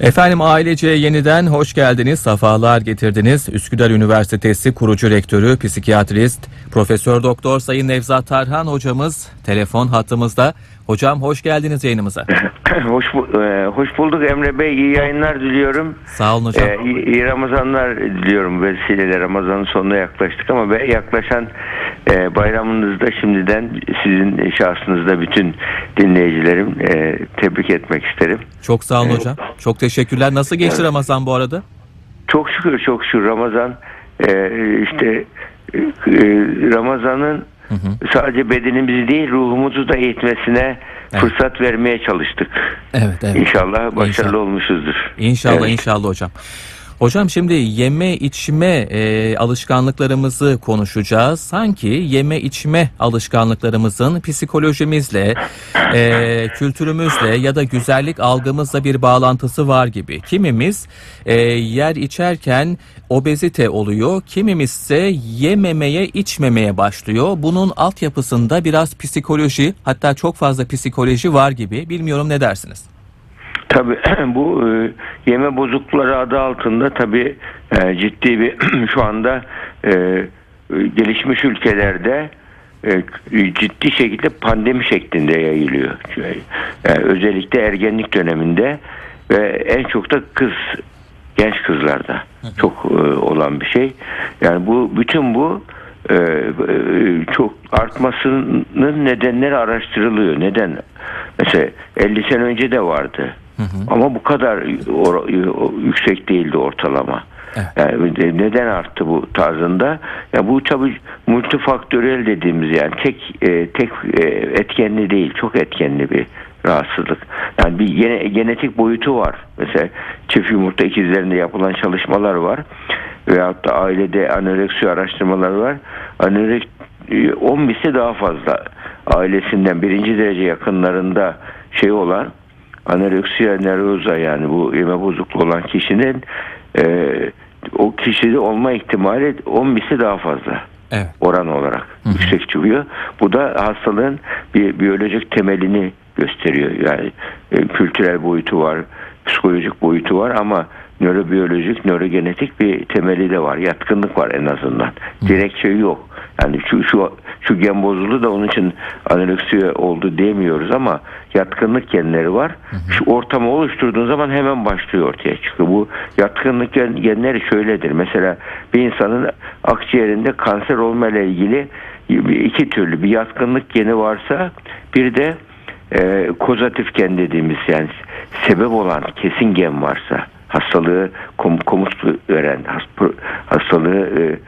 Efendim ailece yeniden hoş geldiniz, safalar getirdiniz. Üsküdar Üniversitesi kurucu rektörü, psikiyatrist, Profesör Doktor Sayın Nevzat Tarhan hocamız telefon hattımızda. Hocam hoş geldiniz yayınımıza. hoş, bu- e, hoş bulduk Emre Bey. İyi yayınlar diliyorum. Sağ olun hocam. E, iyi, iyi Ramazanlar diliyorum. Vesileyle Ramazan'ın sonuna yaklaştık ama ve yaklaşan e, bayramınızda şimdiden sizin şahsınızda bütün dinleyicilerim e, tebrik etmek isterim. Çok sağ olun hocam. Çok teşekkürler. Nasıl geçti Ramazan bu arada? Çok şükür çok şükür Ramazan e, işte e, Ramazan'ın sadece bedenimizi değil ruhumuzu da eğitmesine Evet. fırsat vermeye çalıştık. Evet, evet. İnşallah başarılı İnşallah. olmuşuzdur. İnşallah Evet. inşallah hocam. Hocam şimdi yeme içme e, alışkanlıklarımızı konuşacağız. Sanki yeme içme alışkanlıklarımızın psikolojimizle, e, kültürümüzle ya da güzellik algımızla bir bağlantısı var gibi. Kimimiz e, yer içerken obezite oluyor, kimimiz ise yememeye içmemeye başlıyor. Bunun altyapısında biraz psikoloji hatta çok fazla psikoloji var gibi. Bilmiyorum ne dersiniz? Tabii bu e, yeme bozuklukları adı altında tabii e, ciddi bir şu anda e, gelişmiş ülkelerde e, ciddi şekilde pandemi şeklinde yayılıyor. Özellikle ergenlik döneminde ve en çok da kız genç kızlarda çok olan bir şey. Yani bu bütün bu çok artmasının nedenleri araştırılıyor. Neden? Mesela 50 sene önce de vardı. Ama bu kadar or- yüksek değildi ortalama. Evet. Yani de- neden arttı bu tarzında? Ya bu tabii multifaktörel dediğimiz yani tek e, tek e, etkenli değil, çok etkenli bir rahatsızlık. Yani bir gene, genetik boyutu var. Mesela çift yumurta ikizlerinde yapılan çalışmalar var. Veyahut da ailede anoreksiya araştırmaları var. Anorek 10 misli daha fazla ailesinden birinci derece yakınlarında şey olan anoreksiya nervoza yani bu yeme bozukluğu olan kişinin e, o kişide olma ihtimali 10 misli daha fazla Evet. oran olarak yüksek çıkıyor. Bu da hastalığın bir biyolojik temelini gösteriyor. Yani e, kültürel boyutu var, psikolojik boyutu var ama nörobiyolojik, nörogenetik bir temeli de var. Yatkınlık var en azından. Direkt şey yok. Yani şu şu şu gen bozuldu da onun için anoreksiya oldu demiyoruz ama yatkınlık genleri var. Şu ortamı oluşturduğun zaman hemen başlıyor ortaya çıkıyor. Bu yatkınlık gen- genleri şöyledir. Mesela bir insanın akciğerinde kanser olma ile ilgili iki türlü bir yatkınlık geni varsa bir de e, kozatif gen dediğimiz yani sebep olan kesin gen varsa hastalığı kom, komut veren has- hastalığı e,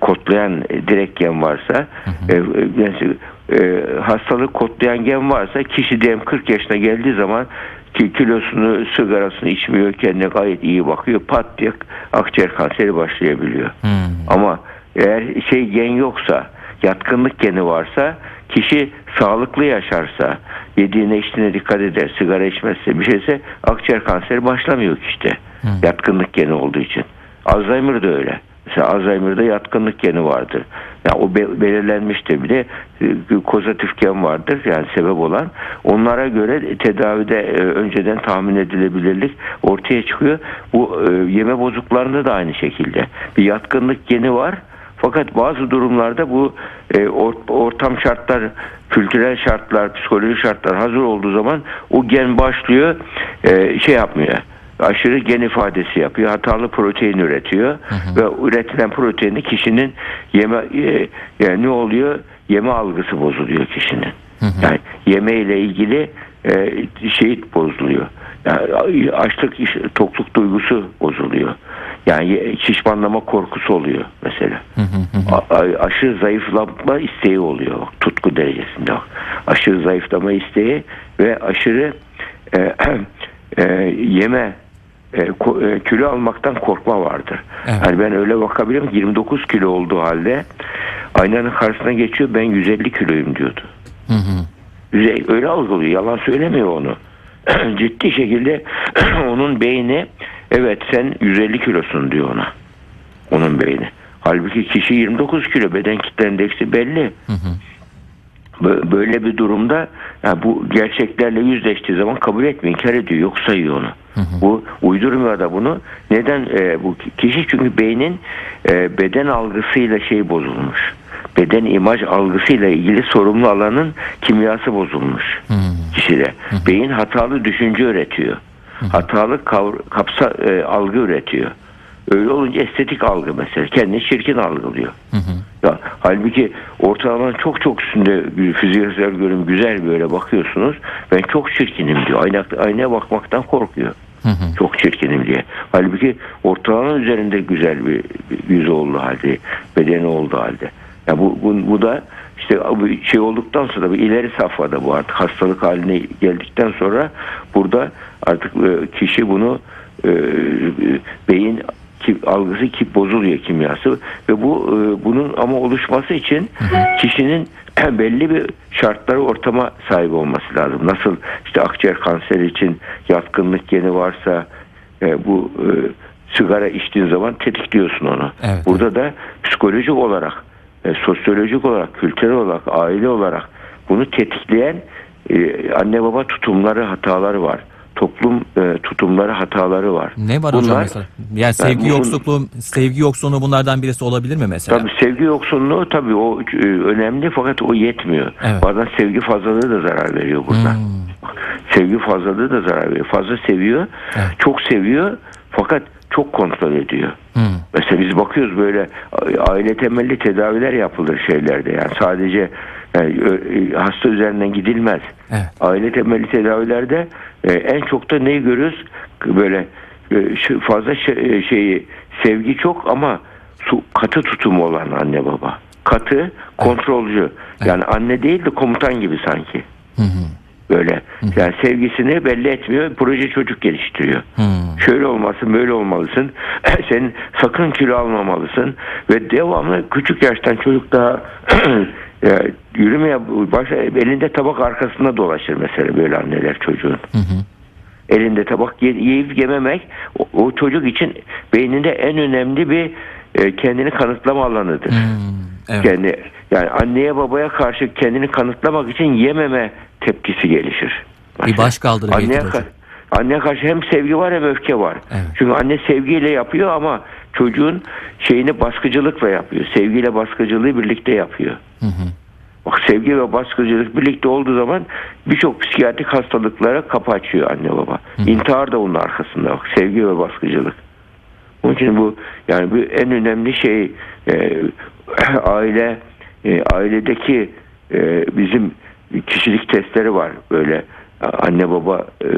kodlayan e, direkt gen varsa e, e, yani, e, hastalığı kodlayan gen varsa kişi diyelim 40 yaşına geldiği zaman ki kilosunu sigarasını içmiyor kendine gayet iyi bakıyor pat diye akciğer kanseri başlayabiliyor. Hmm. Ama eğer şey gen yoksa, yatkınlık geni varsa, kişi sağlıklı yaşarsa, yediğine içtiğine dikkat eder, sigara içmezse bir şeyse akciğer kanseri başlamıyor işte. Yatkınlık geni olduğu için. Alzheimer da öyle. Mesela Alzheimer'da yatkınlık geni vardır. Yani o be- belirlenmiştir bile e, kozatif gen vardır yani sebep olan. Onlara göre tedavide e, önceden tahmin edilebilirlik ortaya çıkıyor. Bu e, yeme bozuklarında da aynı şekilde. Bir yatkınlık geni var. Fakat bazı durumlarda bu or- ortam şartlar, kültürel şartlar, psikolojik şartlar hazır olduğu zaman o gen başlıyor şey yapmıyor. Aşırı gen ifadesi yapıyor. Hatalı protein üretiyor. Ve üretilen proteini kişinin yeme e, yani ne oluyor? Yeme algısı bozuluyor kişinin. Yani yeme ile ilgili e, şey bozuluyor. Yani açlık, tokluk duygusu bozuluyor. Yani şişmanlama korkusu oluyor mesela. A- a- aşırı zayıflama isteği oluyor. Tutku derecesinde. Aşırı zayıflama isteği ve aşırı e, e, yeme e, e, kilo almaktan korkma vardır. Evet. Yani ben öyle bakabilirim ki 29 kilo olduğu halde aynanın karşısına geçiyor ben 150 kiloyum diyordu. Hı hı. Öyle algılıyor. Yalan söylemiyor onu. Ciddi şekilde onun beyni evet sen 150 kilosun diyor ona. Onun beyni. Halbuki kişi 29 kilo beden kitle endeksi belli. Bö- Böyle bir durumda ya bu gerçeklerle yüzleştiği zaman kabul etmiyor, inkar ediyor, yok sayıyor onu. Bu uydurmuyor da bunu. Neden e, bu kişi çünkü beynin e, beden algısıyla şey bozulmuş. Beden imaj algısıyla ilgili sorumlu alanın kimyası bozulmuş kişide. Beyin hatalı düşünce üretiyor. Hatalı kavr- kapsa e, algı üretiyor. Öyle olunca estetik algı mesela. Kendini çirkin algılıyor. Ya, halbuki ortalamanın çok çok üstünde fiziksel görünüm güzel böyle bakıyorsunuz. Ben çok çirkinim diyor. Ayna, aynaya bakmaktan korkuyor. Çok çirkinim diye. Halbuki ortalamanın üzerinde güzel bir, bir yüzü olduğu halde, bedeni olduğu halde. Ya bu, bu, bu da işte bu şey olduktan sonra bir ileri safhada bu artık hastalık haline geldikten sonra burada artık e, kişi bunu e, beyin ki, algısı ki bozuluyor kimyası ve bu e, bunun ama oluşması için kişinin belli bir şartları ortama sahip olması lazım. Nasıl işte akciğer kanseri için yatkınlık geni varsa e, bu e, sigara içtiğin zaman tetikliyorsun onu. Evet, Burada da psikolojik olarak, e, sosyolojik olarak, kültürel olarak, aile olarak bunu tetikleyen e, anne baba tutumları, hataları var. Toplum e, tutumları, hataları var. Ne var hocam Bunlar- mesela? Yani sevgi bunun- yoksulluğu, sevgi yoksunluğu bunlardan birisi olabilir mi mesela? Tabii sevgi yoksunluğu tabii o e, önemli fakat o yetmiyor. Evet. Bazen sevgi fazlalığı da zarar veriyor burada. Hmm. Sevgi fazlalığı da zarar veriyor. Fazla seviyor, Evet. çok seviyor fakat çok kontrol ediyor. Hmm. Mesela biz bakıyoruz böyle aile temelli tedaviler yapılır şeylerde yani sadece yani, e, hasta üzerinden gidilmez. Evet. Aile temelli tedavilerde e, en çok da neyi görüyoruz? Böyle e, şu fazla şey- e, şeyi sevgi çok ama su, katı tutumu olan anne baba. Katı, kontrolcü. Yani anne değil de komutan gibi sanki. Hı hı. Böyle. Yani sevgisini belli etmiyor. Proje çocuk geliştiriyor. Hmm. Şöyle olmasın, böyle olmalısın. Sen sakın kilo almamalısın ve devamlı küçük yaştan çocuk daha ya, yürümeye başla elinde tabak arkasında dolaşır mesela böyle anneler çocuğun. Hı hı. Elinde tabak yiyip yememek o, o çocuk için beyninde en önemli bir e, kendini kanıtlama alanıdır. Hmm. Evet. Kendi yani anneye babaya karşı kendini kanıtlamak için yememe tepkisi gelişir. Bir baş kaldırı anneye, ka- anneye karşı hem sevgi var hem öfke var. Evet. Çünkü anne sevgiyle yapıyor ama çocuğun şeyini baskıcılıkla yapıyor. Sevgiyle baskıcılığı birlikte yapıyor. Hı hı. Bak sevgi ve baskıcılık birlikte olduğu zaman birçok psikiyatrik hastalıklara kapı açıyor anne baba. İntihar da onun arkasında bak sevgi ve baskıcılık. Onun için bu yani bu en önemli şey e, aile e, ailedeki e, bizim kişilik testleri var böyle anne baba e,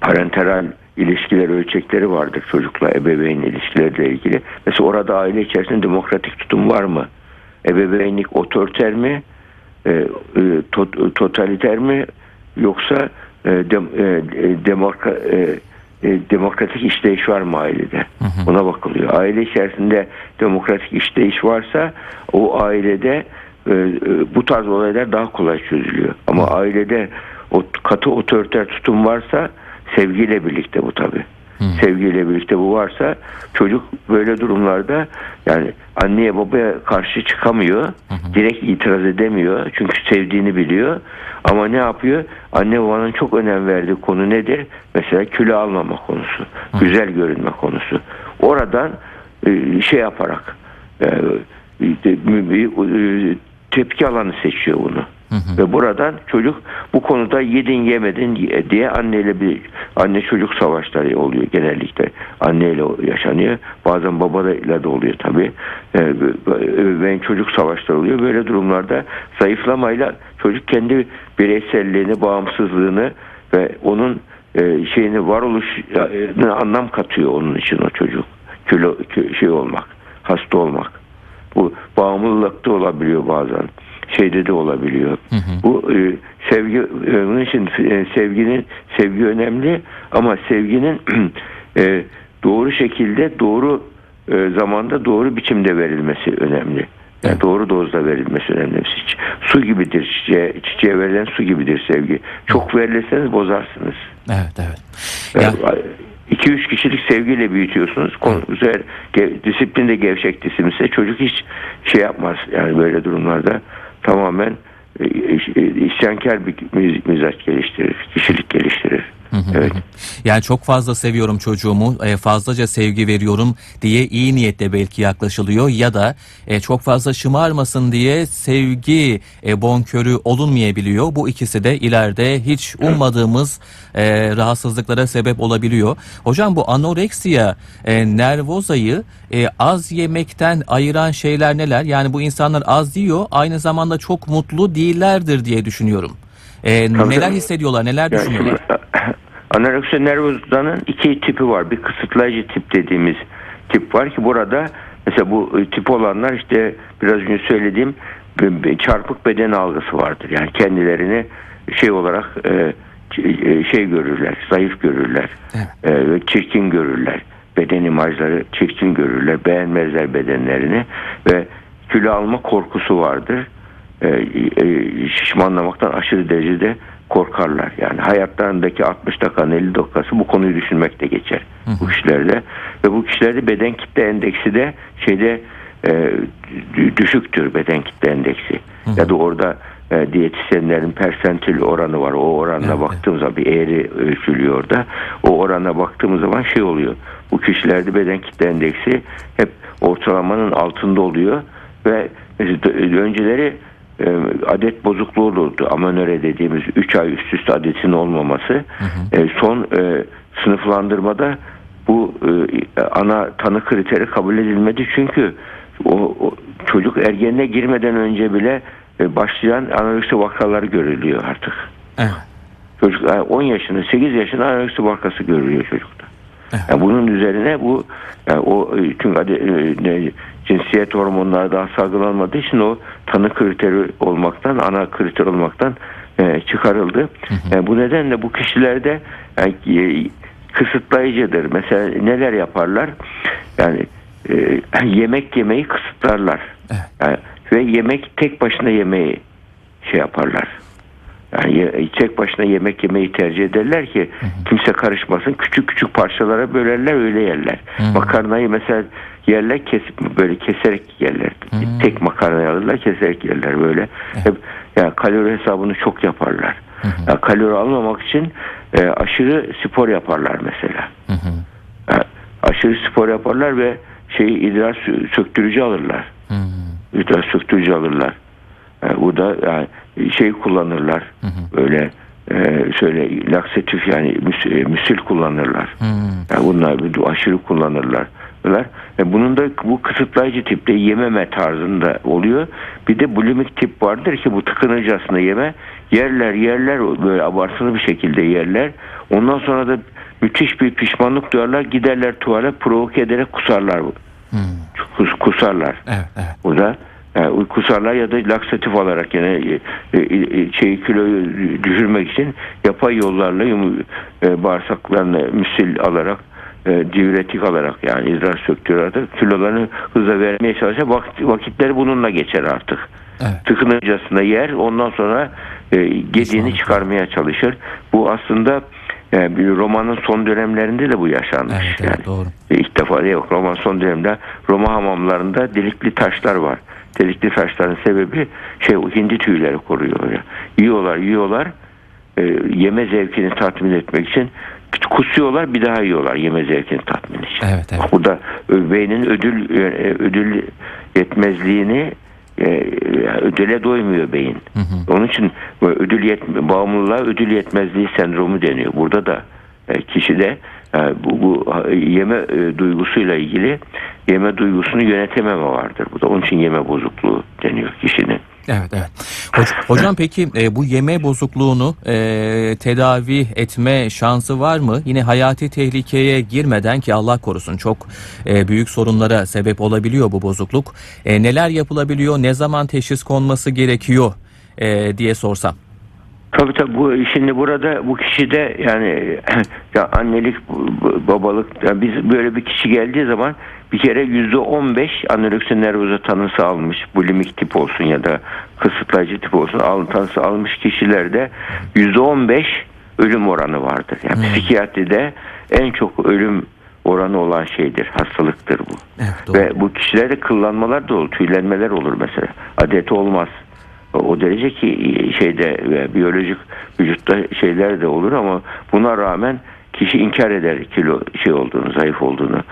parenteral ilişkiler ölçekleri vardır çocukla ebeveyn ilişkileriyle ilgili. Mesela orada aile içerisinde demokratik tutum var mı? Ebeveynlik otoriter mi? E, e, to- totaliter mi? Yoksa e, dem, e, e, demokra- e, e, demokratik işleyiş var mı ailede? Buna bakılıyor. Aile içerisinde demokratik işleyiş varsa o ailede e, bu tarz olaylar daha kolay çözülüyor. Ama ailede o katı otoriter tutum varsa sevgiyle birlikte bu tabi. Sevgiyle birlikte bu varsa çocuk böyle durumlarda yani anneye babaya karşı çıkamıyor. Direkt itiraz edemiyor. Çünkü sevdiğini biliyor. Ama ne yapıyor? Anne babanın çok önem verdiği konu nedir? Mesela kilo almama konusu. Güzel görünme konusu. Oradan e, şey yaparak e, e, tepki alanı seçiyor bunu. Ve buradan çocuk bu konuda yedin yemedin diye anneyle bir anne çocuk savaşları oluyor genellikle. Anneyle yaşanıyor. Bazen babayla da oluyor tabii. Ve çocuk savaşları oluyor. Böyle durumlarda zayıflamayla çocuk kendi bireyselliğini, bağımsızlığını ve onun e, şeyini varoluşuna anlam katıyor onun için o çocuk. Kilo şey olmak, hasta olmak. Bu bağımlılıkta olabiliyor bazen. Şeyde de olabiliyor. Bu e, sevgi e, onun için e, sevginin sevgi önemli ama sevginin e, doğru şekilde doğru e, zamanda doğru biçimde verilmesi önemli. Yani doğru dozda verilmesi önemli. Su gibidir çiçeğe, çiçeğe verilen su gibidir sevgi. Çok verirseniz bozarsınız. Evet evet. Ya, Yani 2-3 kişilik sevgiyle büyütüyorsunuz. Kon- Bu sefer ge- disiplin de gevşek disiplinse çocuk hiç şey yapmaz. Yani böyle durumlarda tamamen e, e, isyankar bir miz- mizaç geliştirir, kişilik geliştirir. Evet. Yani çok fazla seviyorum çocuğumu, e, fazlaca sevgi veriyorum diye iyi niyetle belki yaklaşılıyor ya da e, çok fazla şımarmasın diye sevgi e, bonkörü olunmayabiliyor. Bu ikisi de ileride hiç ummadığımız rahatsızlıklara sebep olabiliyor. Hocam bu anoreksiya, nervozayı az yemekten ayıran şeyler neler? Yani bu insanlar az yiyor, aynı zamanda çok mutlu değillerdir diye düşünüyorum. E, neler hissediyorlar, neler Yani düşünüyorlar? şimdi, anoreksiya nervozanın iki tipi var. Bir kısıtlayıcı tip dediğimiz tip var ki burada mesela bu e, tip olanlar işte biraz önce söylediğim çarpık beden algısı vardır. Yani kendilerini şey olarak e, e, şey görürler, zayıf görürler, Evet. ve çirkin görürler. Beden imajları çirkin görürler, beğenmezler bedenlerini ve kilo alma korkusu vardır. Şişmanlamaktan aşırı derecede korkarlar. Yani hayatlarındaki 60 dakikanın 50 dakikası bu konuyu düşünmekte geçer bu kişilerde. Ve bu kişilerde beden kitle endeksi de şeyde e, dü- düşüktür beden kitle endeksi. Ya da orada e, diyetisyenlerin persentil oranı var. O oranına Evet. baktığımız zaman bir eğri ölçülüyor orada. O orana baktığımız zaman şey oluyor. Bu kişilerde beden kitle endeksi hep ortalamanın altında oluyor ve mesela önceleri e, adet bozukluğu olurdu. Amanöre dediğimiz 3 ay üst üste adetin olmaması. E, son e, sınıflandırmada bu e, ana tanı kriteri kabul edilmedi. Çünkü o, o çocuk ergenliğe girmeden önce bile e, başlayan anoreksi vakaları görülüyor artık. Evet. Çocuk yani 10 yaşında 8 yaşında anoreksi vakası görülüyor çocukta. Yani bunun üzerine bu yani o çünkü e, cinsiyet hormonları daha salgılanmadığı için o tanı kriteri olmaktan ana kriter olmaktan e, çıkarıldı. Yani bu nedenle bu kişilerde yani, e, kısıtlayıcıdır. Mesela neler yaparlar? Yani e, yemek yemeyi kısıtlarlar. Yani, ve yemek tek başına yemeyi şey yaparlar. Yani tek başına yemek yemeyi tercih ederler ki kimse karışmasın. Küçük küçük parçalara bölerler öyle yerler. Makarnayı mesela yerler kesip böyle keserek yerler. Tek makarnayı alırlar keserek yerler böyle. Hep yani kalori hesabını çok yaparlar. Yani kalori almamak için e, aşırı spor yaparlar mesela. Yani aşırı spor yaparlar ve şeyi idrar sö- söktürücü alırlar. İdrar söktürücü alırlar. Yani burada yani şey kullanırlar. Böyle e, şöyle laksatif yani müs, e, müsil kullanırlar. Yani bunlar bir aşırı kullanırlar. Bunlar. E, bunun da bu kısıtlayıcı tipte yememe tarzında oluyor. Bir de bulimik tip vardır ki bu tıkınırcasına yeme yerler yerler böyle abartılı bir şekilde yerler. Ondan sonra da müthiş bir pişmanlık duyarlar giderler tuvale provoke ederek kusarlar. Kus, kusarlar. Evet, evet. Burada yani kusarlar ya da laksatif olarak yine e, e, şeyi kiloyu düşürmek için yapay yollarla e, bağırsaklarına müsil alarak e, diüretik alarak yani idrar söktürerek kilolarını hızla vermeye çalışır. Vakit, vakitleri bununla geçer artık. Evet. Tıkınırcasına yer ondan sonra e, gediğini çıkarmaya çalışır. Bu aslında yani bir romanın son dönemlerinde de bu yaşanmış. Evet, evet, yani. doğru. E, İlk defa yok. Roma son dönemde Roma hamamlarında delikli taşlar var. Delikli taşların sebebi şey o hindi tüyleri koruyor. Yiyorlar yiyorlar e, yeme zevkini tatmin etmek için kusuyorlar bir daha yiyorlar yeme zevkini tatmin için. Evet, evet. Burada beynin ödül e, ödül yetmezliğini e, ödüle doymuyor beyin. Onun için ödül yet bağımlılığa ödül yetmezliği sendromu deniyor. Burada da e, kişide e, bu, bu e, yeme e, duygusuyla ilgili yeme duygusunu yönetememe vardır. Bu da onun için yeme bozukluğu deniyor kişinin. Evet, evet. Hoc- hocam peki e, bu yeme bozukluğunu e, tedavi etme şansı var mı? Yine hayati tehlikeye girmeden ki Allah korusun çok e, büyük sorunlara sebep olabiliyor bu bozukluk. E, neler yapılabiliyor? Ne zaman teşhis konması gerekiyor e, diye sorsam. Tabii tabii bu şimdi burada bu kişi de yani ya annelik babalık yani biz böyle bir kişi geldiği zaman bir kere yüzde on beş anoreksi nervoza tanısı almış bulimik tip olsun ya da kısıtlayıcı tip olsun al, tanısı almış kişilerde yüzde on beş ölüm oranı vardır. Yani psikiyatride en çok ölüm oranı olan şeydir hastalıktır bu. Evet, doğru. Ve bu kişilerde kıllanmalar da olur, tüylenmeler olur mesela. Adet olmaz. O- derece ki şeyde biyolojik vücutta şeyler de olur ama buna rağmen kişi inkar eder kilo şey olduğunu, zayıf olduğunu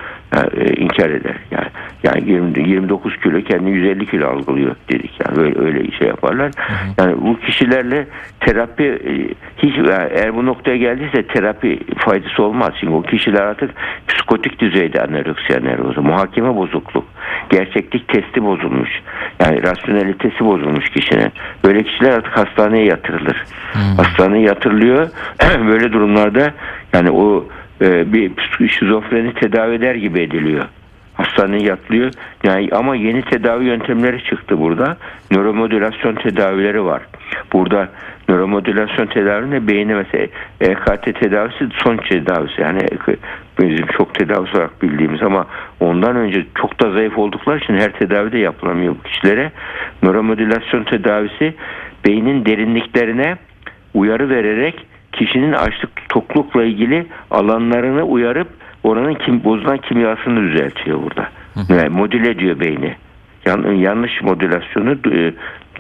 e, inkar eder. Yani yani 20, 29 kilo kendi 150 kilo algılıyor dedik yani öyle, öyle şey yaparlar. Yani bu kişilerle terapi e, hiç yani eğer bu noktaya geldiyse terapi faydası olmaz. Çünkü o kişiler artık psikotik düzeyde anoreksiya nervozu, muhakeme bozukluk, gerçeklik testi bozulmuş. Yani rasyonelitesi bozulmuş kişinin. Böyle kişiler artık hastaneye yatırılır. Hastaneye yatırılıyor. Böyle durumlarda yani o e, bir şizofreni tedavi eder gibi ediliyor. Hastaneye yatılıyor. Yani ama yeni tedavi yöntemleri çıktı burada. Nöromodülasyon tedavileri var. Burada nöromodülasyon tedavisinde beyni mesela EKT tedavisi son tedavisi. Yani bizim çok tedavisi olarak bildiğimiz ama ondan önce çok da zayıf oldukları için her tedavide yapılamıyor bu kişilere. Nöromodülasyon tedavisi beynin derinliklerine uyarı vererek kişinin açlık toklukla ilgili alanlarını uyarıp oranın kim, bozulan kimyasını düzeltiyor burada. Yani modüle ediyor beyni. Yan, yanlış modülasyonu e,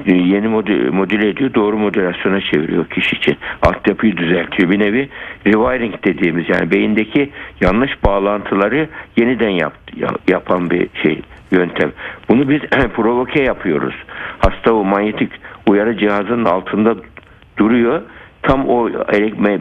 yeni modü, modüle ediyor, doğru modülasyona çeviriyor kişi için. Altyapıyı düzeltiyor. Bir nevi rewiring dediğimiz yani beyindeki yanlış bağlantıları yeniden yap, yapan bir şey yöntem. Bunu biz provoke yapıyoruz. Hasta o manyetik uyarı cihazının altında duruyor tam o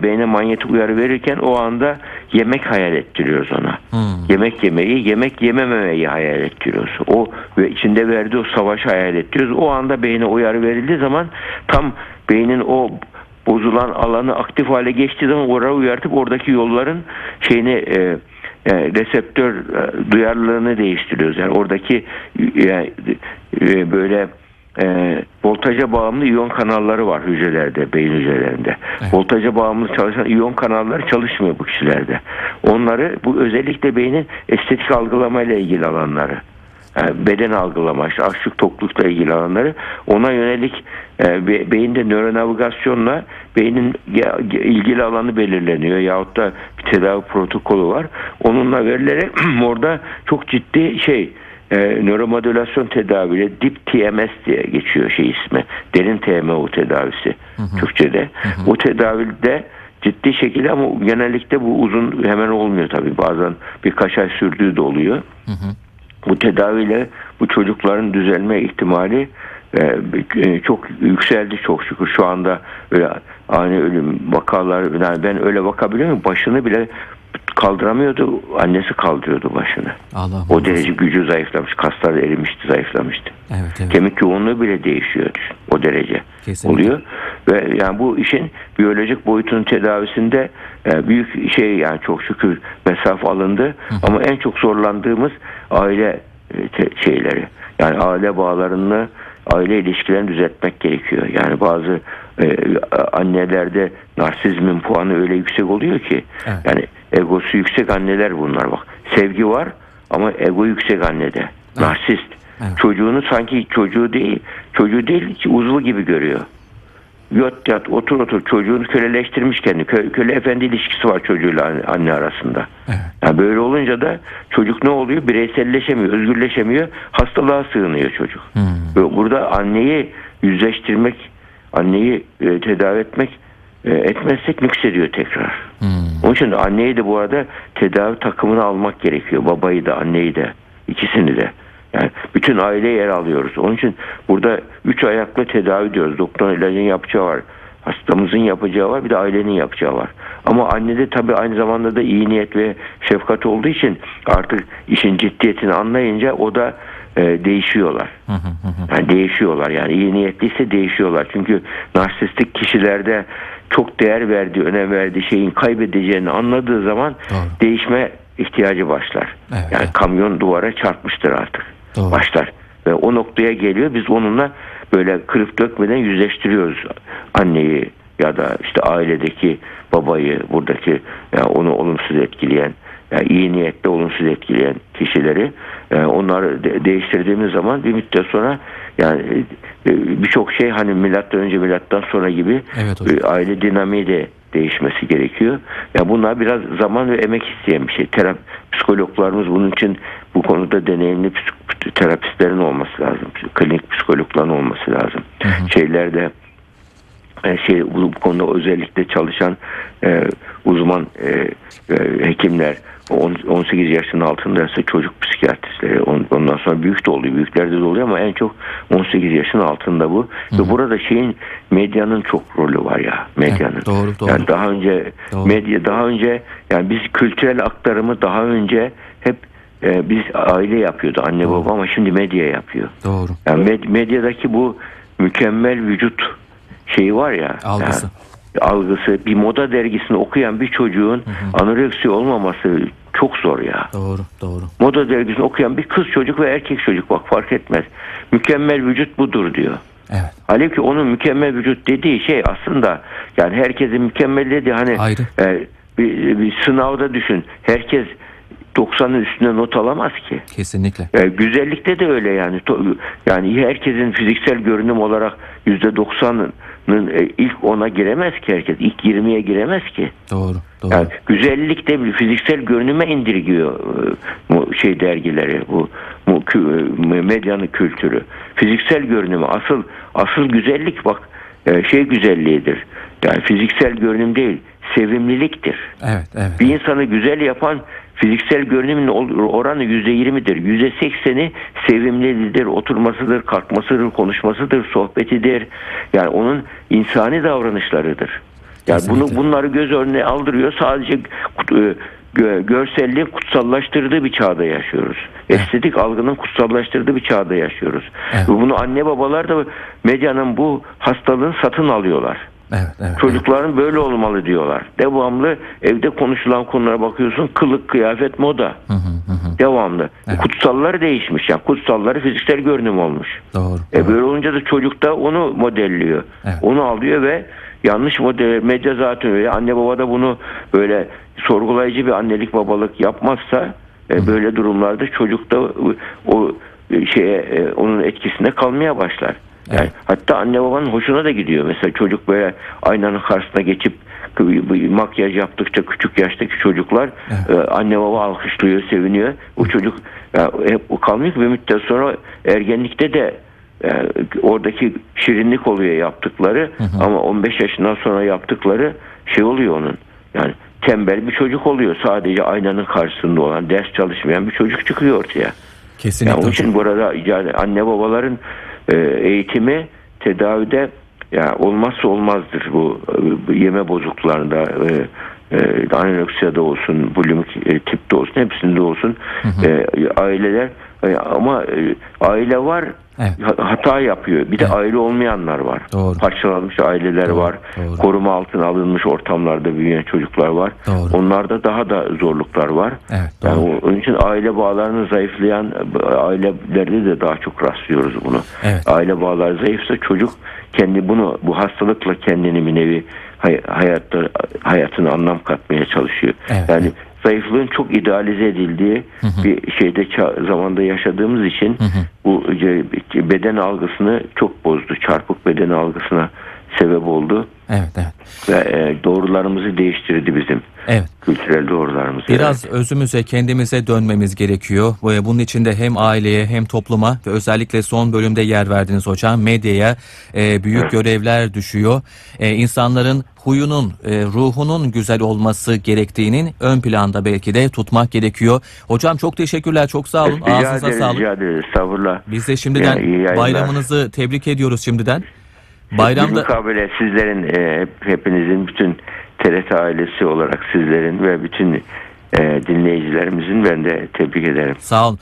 beyne manyetik uyarı verirken o anda yemek hayal ettiriyoruz ona. Hmm. Yemek yemeyi, yemek yemememeyi hayal ettiriyoruz. O ve içinde verdiği o savaşı hayal ettiriyoruz. O anda beyne uyarı verildiği zaman tam beynin o bozulan alanı aktif hale geçtiği zaman oraya uyartıp oradaki yolların şeyini e, e, reseptör e, duyarlılığını değiştiriyoruz. Yani oradaki e, e, böyle e, voltaja bağımlı iyon kanalları var hücrelerde, beyin hücrelerinde. Evet. Voltaja bağımlı çalışan iyon kanalları çalışmıyor bu kişilerde. Onları bu özellikle beynin estetik algılamayla ilgili alanları. Yani beden algılama, işte açlık toklukla ilgili alanları ona yönelik e, be- beyinde nöronavigasyonla beynin ilgili alanı belirleniyor yahut da bir tedavi protokolü var. Onunla verilerek orada çok ciddi şey e, nöromodülasyon tedaviyle dip TMS diye geçiyor şey ismi. Derin TMO tedavisi Türkçe'de. O tedavide ciddi şekilde ama genellikle bu uzun hemen olmuyor tabii. Bazen birkaç ay sürdüğü de oluyor. Bu tedaviyle bu çocukların düzelme ihtimali e, e, çok yükseldi çok şükür. Şu anda öyle ani ölüm vakalar yani ben öyle vaka biliyor muyum? Başını bile kaldıramıyordu. Annesi kaldırıyordu başını. Allah O derece gücü zayıflamış. Kasları erimişti, zayıflamıştı. Evet, evet. Kemik yoğunluğu bile değişiyor. O derece Kesinlikle. oluyor. Ve yani bu işin biyolojik boyutunun tedavisinde e, büyük şey yani çok şükür mesafe alındı. Ama en çok zorlandığımız aile e, şeyleri. Yani aile bağlarını aile ilişkilerini düzeltmek gerekiyor. Yani bazı e, annelerde narsizmin puanı öyle yüksek oluyor ki Evet. yani egosu yüksek anneler bunlar bak. Sevgi var ama ego yüksek annede. Narsist. Evet. Çocuğunu sanki çocuğu değil, çocuğu değil uzvu gibi görüyor. Yat yat otur otur çocuğunu köleleştirmiş kendi. Kö, köle efendi ilişkisi var çocuğuyla anne, arasında. Evet. Yani böyle olunca da çocuk ne oluyor? Bireyselleşemiyor, özgürleşemiyor. Hastalığa sığınıyor çocuk. Hmm. Burada anneyi yüzleştirmek, anneyi e, tedavi etmek e, etmezsek nüksediyor tekrar. Hmm. Onun için anneyi de bu arada tedavi takımına almak gerekiyor. Babayı da anneyi de ikisini de. Yani bütün aile yer alıyoruz. Onun için burada üç ayaklı tedavi diyoruz. Doktorun ilacın yapacağı var. Hastamızın yapacağı var bir de ailenin yapacağı var. Ama annede tabii aynı zamanda da iyi niyet ve şefkat olduğu için artık işin ciddiyetini anlayınca o da e, değişiyorlar. Yani değişiyorlar yani iyi niyetliyse değişiyorlar. Çünkü narsistik kişilerde çok değer verdiği, önem verdiği şeyin kaybedeceğini anladığı zaman Doğru. değişme ihtiyacı başlar. Evet, yani evet. kamyon duvara çarpmıştır artık. Doğru. Başlar. Ve o noktaya geliyor biz onunla böyle kırıp dökmeden yüzleştiriyoruz anneyi ya da işte ailedeki babayı buradaki yani onu olumsuz etkileyen yani iyi niyetle olumsuz etkileyen kişileri e, onları de- değiştirdiğimiz zaman bir müddet sonra yani e, birçok şey hani milattan önce milattan sonra gibi Evet hocam. e, aile dinamiği de değişmesi gerekiyor. Ya bunlar biraz zaman ve emek isteyen bir şey. Terap psikologlarımız bunun için bu konuda deneyimli terapistlerin olması lazım. Klinik psikologların olması lazım. Şeylerde e, şey bu, konuda özellikle çalışan e, uzman e, e, hekimler 18 yaşın altındaysa çocuk psikiyatristleri on- ondan sonra büyük de oluyor büyüklerde de oluyor ama en çok 18 yaşın altında bu ve burada şeyin medyanın çok rolü var ya medyanın Evet, doğru, doğru. yani daha önce Doğru. medya daha önce yani biz kültürel aktarımı daha önce hep e, biz aile yapıyordu anne baba ama şimdi medya yapıyor. Doğru. Yani med- medyadaki bu mükemmel vücut şeyi var ya. Algısı. yani algısı bir moda dergisini okuyan bir çocuğun anoreksi olmaması çok zor ya. Doğru. Doğru. Moda dergisini okuyan bir kız çocuk ve erkek çocuk bak fark etmez. Mükemmel vücut budur diyor. Evet. Halbuki onun mükemmel vücut dediği şey aslında yani herkesin mükemmel dediği hani Ayrı. e, bir, bir sınavda düşün. Herkes 90'ın üstüne not alamaz ki. Kesinlikle. E, güzellikte de öyle yani. Yani herkesin fiziksel görünüm olarak %90'ın e, ilk ona giremez ki herkes. İlk 20'ye giremez ki. Doğru. Doğru. Yani güzellikte bir fiziksel görünüme indirgiyor e, bu şey dergileri bu, bu e, medyanın kültürü. Fiziksel görünümü asıl asıl güzellik bak e, şey güzelliğidir. Yani fiziksel görünüm değil, sevimliliktir. Evet. Evet. Bir insanı güzel yapan fiziksel görünümün oranı yüzde yirmidir. Yüzde sekseni sevimlidir, oturmasıdır, kalkmasıdır, konuşmasıdır, sohbetidir. Yani onun insani davranışlarıdır. Yani bunu bunları göz önüne aldırıyor. Sadece e, gö- görselliğin kutsallaştırdığı bir çağda yaşıyoruz. Estetik algının kutsallaştırdığı bir çağda yaşıyoruz. Evet. Ve bunu anne babalar da medyanın bu hastalığını satın alıyorlar. Evet. Evet. Çocukların böyle olmalı diyorlar. Devamlı evde konuşulan konulara bakıyorsun. Kılık, kıyafet, moda. Hı hı hı. Devamlı. Evet. Kutsalları değişmiş. Yani kutsalları fiziksel görünüm olmuş. Doğru. E doğru. böyle olunca da çocuk da onu modelliyor. Evet. Onu alıyor ve yanlış model medya zaten öyle. Anne baba da bunu böyle sorgulayıcı bir annelik babalık yapmazsa e, böyle durumlarda çocuk da o e, şeye e, onun etkisinde kalmaya başlar. Yani Evet. hatta anne babanın hoşuna da gidiyor. Mesela çocuk böyle aynanın karşısına geçip makyaj yaptıkça küçük yaştaki çocuklar Evet. e, anne baba alkışlıyor, seviniyor. O çocuk ya, hep o kalmıyor ki bir müddet sonra ergenlikte de e, oradaki şirinlik oluyor yaptıkları ama 15 yaşından sonra yaptıkları şey oluyor onun. Yani tembel bir çocuk oluyor. Sadece aynanın karşısında olan, ders çalışmayan bir çocuk çıkıyor ortaya. Kesinlikle. Yani onun için burada yani anne babaların e, eğitimi tedavide ya olmazsa olmazdır bu, yeme bozukluklarında e, e, anoreksiyada olsun, bulimik e, tipte olsun, hepsinde olsun E, aileler e, ama e, aile var Evet. ha- hata yapıyor. Bir de Evet. aile olmayanlar var. Doğru. Parçalanmış aileler Doğru, var. doğru. Koruma altına alınmış ortamlarda büyüyen çocuklar var. Doğru. Onlarda daha da zorluklar var. Evet. Yani Doğru. o- onun için aile bağlarını zayıflayan ailelerde de daha çok rastlıyoruz bunu. Evet. Aile bağları zayıfsa çocuk kendi bunu bu hastalıkla kendini bir nevi hay- hayatta hayatına anlam katmaya çalışıyor. Evet, yani. Zayıflığın çok idealize edildiği bir şeyde zamanda yaşadığımız için bu ce- beden algısını çok bozdu. Çarpık beden algısına sebep oldu Evet. Evet. ve e, doğrularımızı değiştirdi bizim Evet. kültürel doğrularımızı. Biraz özümüze, kendimize dönmemiz gerekiyor. Bunun için de hem aileye hem topluma ve özellikle son bölümde yer verdiniz hocam medyaya e, büyük görevler düşüyor. E, insanların huyunun, e, ruhunun güzel olması gerektiğinin ön planda belki de tutmak gerekiyor. Hocam çok teşekkürler, çok sağ olun. Rica Ağzınıza ederiz, sağlık. rica ederiz. Estağfurullah. Biz de şimdiden Ya, iyi yayınlar. bayramınızı tebrik ediyoruz şimdiden. Bir Bayramda mukabele sizlerin, e, hep- hepinizin, bütün TRT ailesi olarak sizlerin ve bütün e, dinleyicilerimizin ben de tebrik ederim. sağ olun.